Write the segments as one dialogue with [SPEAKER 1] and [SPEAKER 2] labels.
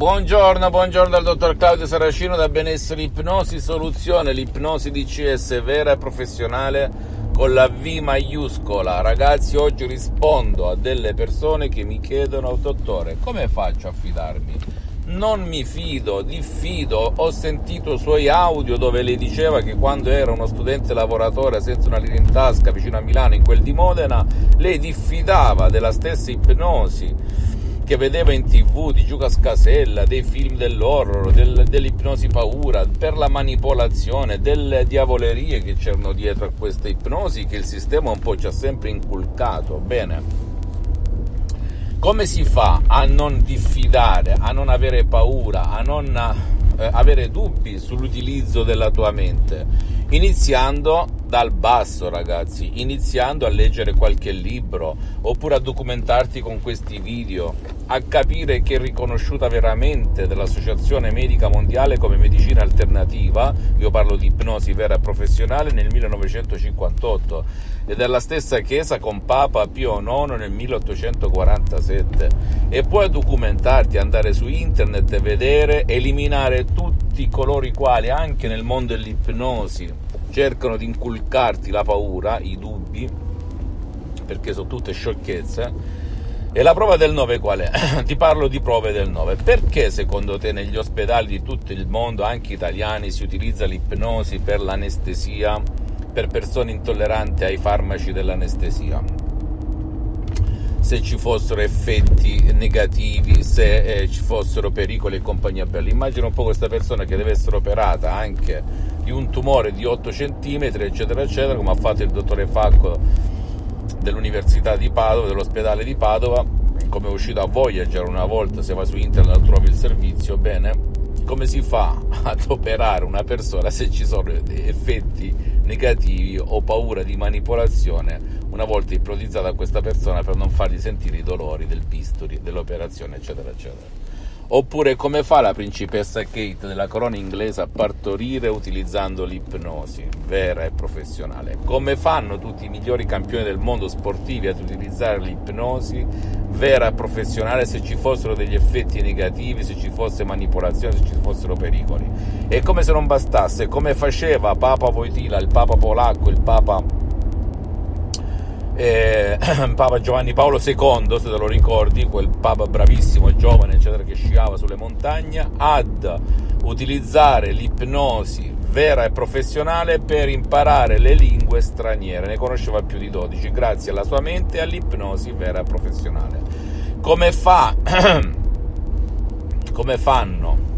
[SPEAKER 1] Buongiorno, buongiorno dal dottor Claudio Saracino da Benessere Ipnosi Soluzione, l'ipnosi DCS vera e professionale con la V maiuscola. Ragazzi, oggi rispondo a delle persone che mi chiedono, dottore, come faccio a fidarmi? Non mi fido, diffido. Ho sentito suoi audio dove lei diceva che quando era uno studente lavoratore senza una linea in tasca vicino a Milano, in quel di Modena, lei diffidava della stessa ipnosi che vedeva in tv di Giuca Scasella, dei film dell'horror, del, dell'ipnosi paura, per la manipolazione, delle diavolerie che c'erano dietro a questa ipnosi che il sistema un po' ci ha sempre inculcato. Bene, come si fa a non diffidare, a non avere paura, a non eh, avere dubbi sull'utilizzo della tua mente? Iniziando dal basso, ragazzi, iniziando a leggere qualche libro oppure a documentarti con questi video, a capire che è riconosciuta veramente dall'Associazione Medica Mondiale come medicina alternativa, io parlo di ipnosi vera e professionale nel 1958 e dalla stessa chiesa con Papa Pio IX nel 1847 e poi a documentarti, andare su internet e vedere, eliminare tutti coloro i quali anche nel mondo dell'ipnosi cercano di inculcarti la paura, i dubbi, perché sono tutte sciocchezze. E la prova del 9 qual è? Ti parlo di prove del 9. Perché secondo te negli ospedali di tutto il mondo, anche italiani, si utilizza l'ipnosi per l'anestesia per persone intolleranti ai farmaci dell'anestesia? Se ci fossero effetti negativi, se eh, ci fossero pericoli e compagnia bella. Immagina un po' questa persona che deve essere operata anche di un tumore di 8 cm, eccetera, eccetera, come ha fatto il dottore Facco dell'Università di Padova, dell'ospedale di Padova, come è uscito a Voyager una volta, se vai su internet trovi il servizio, bene, come si fa ad operare una persona se ci sono effetti negativi o paura di manipolazione una volta ipnotizzata questa persona per non fargli sentire i dolori del bisturi, dell'operazione, eccetera, eccetera. Oppure come fa la principessa Kate della corona inglese a partorire utilizzando l'ipnosi vera e professionale? Come fanno tutti i migliori campioni del mondo sportivi ad utilizzare l'ipnosi vera e professionale se ci fossero degli effetti negativi, se ci fosse manipolazione, se ci fossero pericoli? E come se non bastasse, come faceva Papa Wojtyla, il Papa polacco, il Papa eh, Papa Giovanni Paolo II, se te lo ricordi, quel Papa bravissimo, giovane, eccetera, che sciava sulle montagne, ad utilizzare l'ipnosi vera e professionale per imparare le lingue straniere. Ne conosceva più di 12 grazie alla sua mente e all'ipnosi vera e professionale. Come fa? Come fanno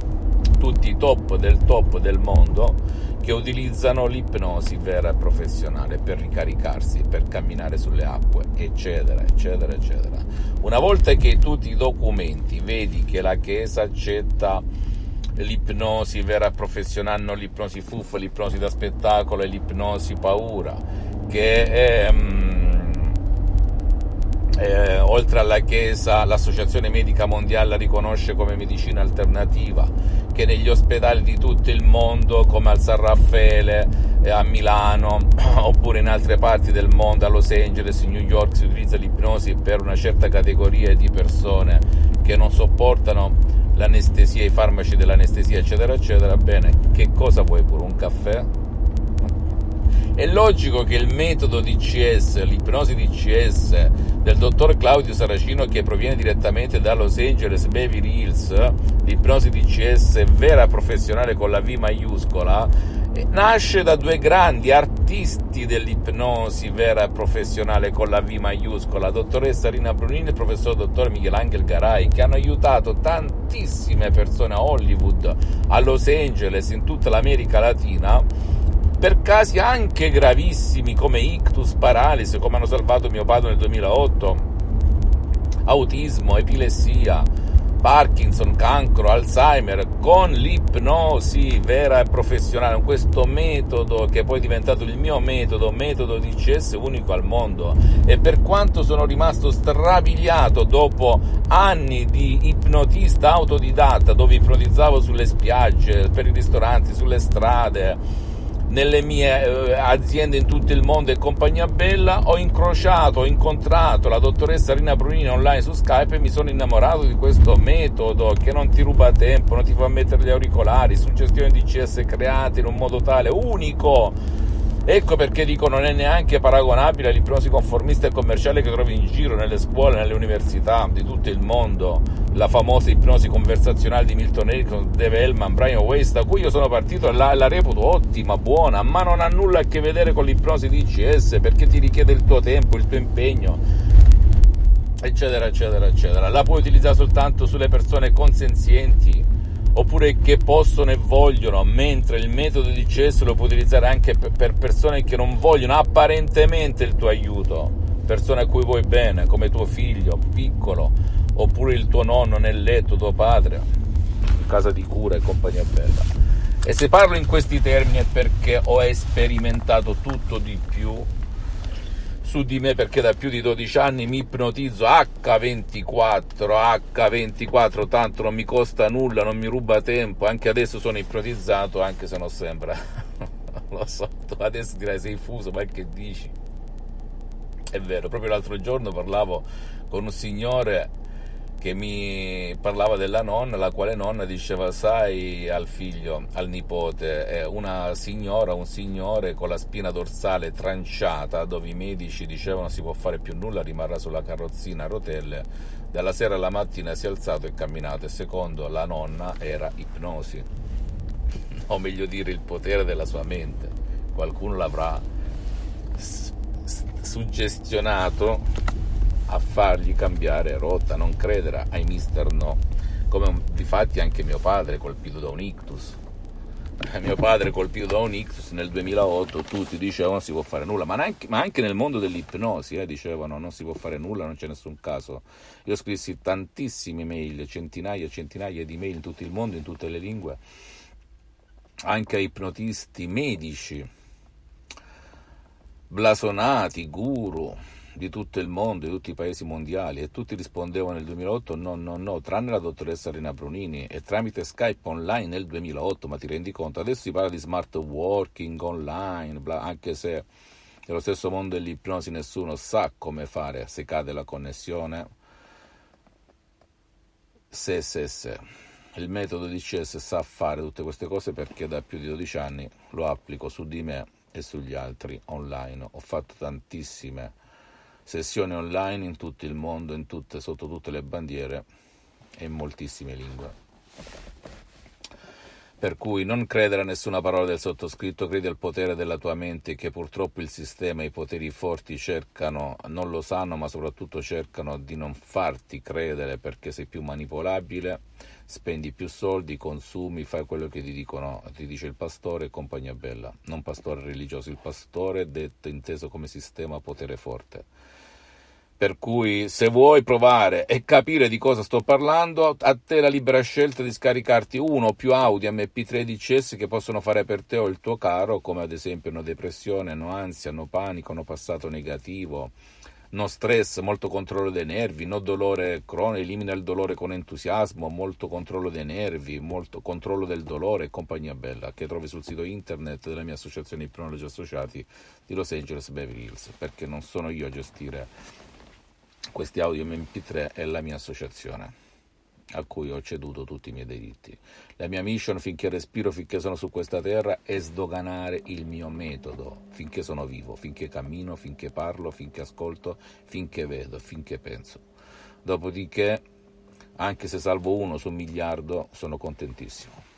[SPEAKER 1] tutti i top del top del mondo che utilizzano l'ipnosi vera e professionale per ricaricarsi, per camminare sulle acque, eccetera, eccetera, eccetera. Una volta che tu ti documenti, vedi che la Chiesa accetta l'ipnosi vera e professionale, non l'ipnosi fuffa, l'ipnosi da spettacolo e l'ipnosi paura, che è... Eh, oltre alla Chiesa l'Associazione Medica Mondiale la riconosce come medicina alternativa, che negli ospedali di tutto il mondo, come al San Raffaele, eh, a Milano, oppure in altre parti del mondo, a Los Angeles, New York, si utilizza l'ipnosi per una certa categoria di persone che non sopportano l'anestesia, i farmaci dell'anestesia, eccetera, eccetera. Bene, che cosa vuoi pure? Un caffè? È logico che il metodo DCS, l'ipnosi DCS del dottor Claudio Saracino che proviene direttamente da Los Angeles Beverly Hills, l'ipnosi DCS vera professionale con la V maiuscola, nasce da due grandi artisti dell'ipnosi vera professionale con la V maiuscola, la dottoressa Rina Brunini e il professor dottor Michelangelo Garai, che hanno aiutato tantissime persone a Hollywood, a Los Angeles, in tutta l'America Latina per casi anche gravissimi come ictus, paralisi, come hanno salvato mio padre nel 2008, autismo, epilessia, Parkinson, cancro, Alzheimer, con l'ipnosi vera e professionale, con questo metodo che poi è diventato il mio metodo, metodo DCS unico al mondo. E per quanto sono rimasto strabiliato dopo anni di ipnotista autodidatta, dove ipnotizzavo sulle spiagge, per i ristoranti, sulle strade, nelle mie eh, aziende in tutto il mondo e compagnia bella, ho incrociato, ho incontrato la dottoressa Rina Brunini online su Skype e mi sono innamorato di questo metodo che non ti ruba tempo, non ti fa mettere gli auricolari, suggestioni di CS create in un modo tale unico Ecco perché dico non è neanche paragonabile all'ipnosi conformista e commerciale che trovi in giro nelle scuole, nelle università di tutto il mondo, la famosa ipnosi conversazionale di Milton Erickson, Dave Hellman, Brian Weiss, da cui io sono partito e la, la, reputo ottima, buona, ma non ha nulla a che vedere con l'ipnosi di ICS perché ti richiede il tuo tempo, il tuo impegno, eccetera, eccetera, eccetera. La puoi utilizzare soltanto sulle persone consenzienti oppure che possono e vogliono, mentre il metodo di cesso lo puoi utilizzare anche per persone che non vogliono apparentemente il tuo aiuto, persone a cui vuoi bene, come tuo figlio piccolo, oppure il tuo nonno nel letto, tuo padre, in casa di cura e compagnia bella. E se parlo in questi termini è perché ho sperimentato tutto di più su di me perché da più di 12 anni mi ipnotizzo H24, H24, tanto non mi costa nulla, non mi ruba tempo, anche adesso sono ipnotizzato, anche se non sembra. Lo so, adesso direi sei fuso, ma che dici? È vero, proprio l'altro giorno parlavo con un signore che mi parlava della nonna, la quale nonna diceva, sai, al figlio, al nipote, una signora, un signore con la spina dorsale tranciata, dove i medici dicevano si può fare più nulla, rimarrà sulla carrozzina a rotelle, dalla sera alla mattina si è alzato e camminato, e secondo la nonna era ipnosi, o meglio dire il potere della sua mente. Qualcuno l'avrà suggestionato a fargli cambiare rotta, non credere ai mister no, come difatti anche mio padre colpito da un ictus. Eh, mio padre colpito da un ictus nel 2008, tutti dicevano non si può fare nulla, ma anche, ma anche nel mondo dell'ipnosi eh, dicevano non si può fare nulla, non c'è nessun caso. Io scrissi tantissime mail, centinaia e centinaia di mail in tutto il mondo, in tutte le lingue, anche a ipnotisti medici, blasonati, guru, di tutto il mondo, di tutti i paesi mondiali e tutti rispondevano nel 2008 no, no, no, tranne la dottoressa Rina Brunini e tramite Skype online nel 2008, ma ti rendi conto? Adesso si parla di smart working online, bla, anche se nello stesso mondo dell'ipnosi nessuno sa come fare se cade la connessione. Se, se, se. Il metodo di CS sa fare tutte queste cose perché da più di 12 anni lo applico su di me e sugli altri online. Ho fatto tantissime sessioni online in tutto il mondo, tutte, sotto tutte le bandiere e in moltissime lingue. Per cui non credere a nessuna parola del sottoscritto, credi al potere della tua mente che purtroppo il sistema e i poteri forti cercano, non lo sanno, ma soprattutto cercano di non farti credere perché sei più manipolabile, spendi più soldi, consumi, fai quello che ti dicono, ti dice il pastore e compagnia bella, non pastore religioso, il pastore detto inteso come sistema potere forte per cui se vuoi provare e capire di cosa sto parlando, a te la libera scelta di scaricarti uno o più audio MP3 DCS che possono fare per te o il tuo caro, come ad esempio no depressione, no ansia, no panico, no passato negativo, no stress, molto controllo dei nervi, no dolore cronico, elimina il dolore con entusiasmo, molto controllo dei nervi, molto controllo del dolore e compagnia bella, che trovi sul sito internet della mia associazione Ipnologi Associati di Los Angeles Beverly Hills, perché non sono io a gestire questi audio MP3 è la mia associazione a cui ho ceduto tutti i miei diritti. La mia mission finché respiro, finché sono su questa terra, è sdoganare il mio metodo, finché sono vivo, finché cammino, finché parlo, finché ascolto, finché vedo, finché penso. Dopodiché, anche se salvo uno su un miliardo, sono contentissimo.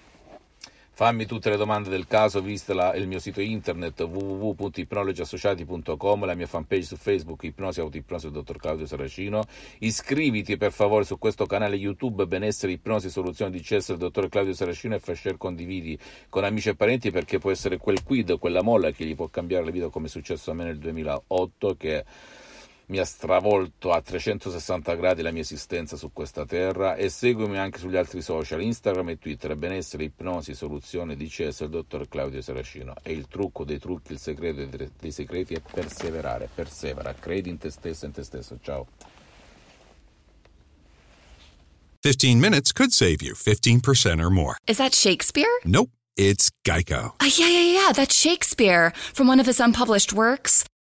[SPEAKER 1] Fammi tutte le domande del caso, vista il mio sito internet www.ipnologiassociati.com, la mia fanpage su Facebook, Ipnosi Autoipnosi del dottor Claudio Saracino. Iscriviti per favore su questo canale YouTube Benessere Ipnosi Soluzione di CS del dottor Claudio Saracino e fai share, condividi con amici e parenti perché può essere quel quid, quella molla che gli può cambiare la vita come è successo a me nel 2008 che mi ha stravolto a 360 gradi la mia esistenza su questa terra e seguimi anche sugli altri social, Instagram e Twitter, benessere, ipnosi, soluzione, DCS, il dottor Claudio Saracino. E il trucco dei trucchi, il segreto dei segreti è perseverare, persevera, credi in te stesso e in te stesso. Ciao.
[SPEAKER 2] 15 minutes could save you 15% or more.
[SPEAKER 3] Is that Shakespeare?
[SPEAKER 2] Nope, it's Geico.
[SPEAKER 3] Uh, yeah, yeah, yeah, that's Shakespeare from one of his unpublished works.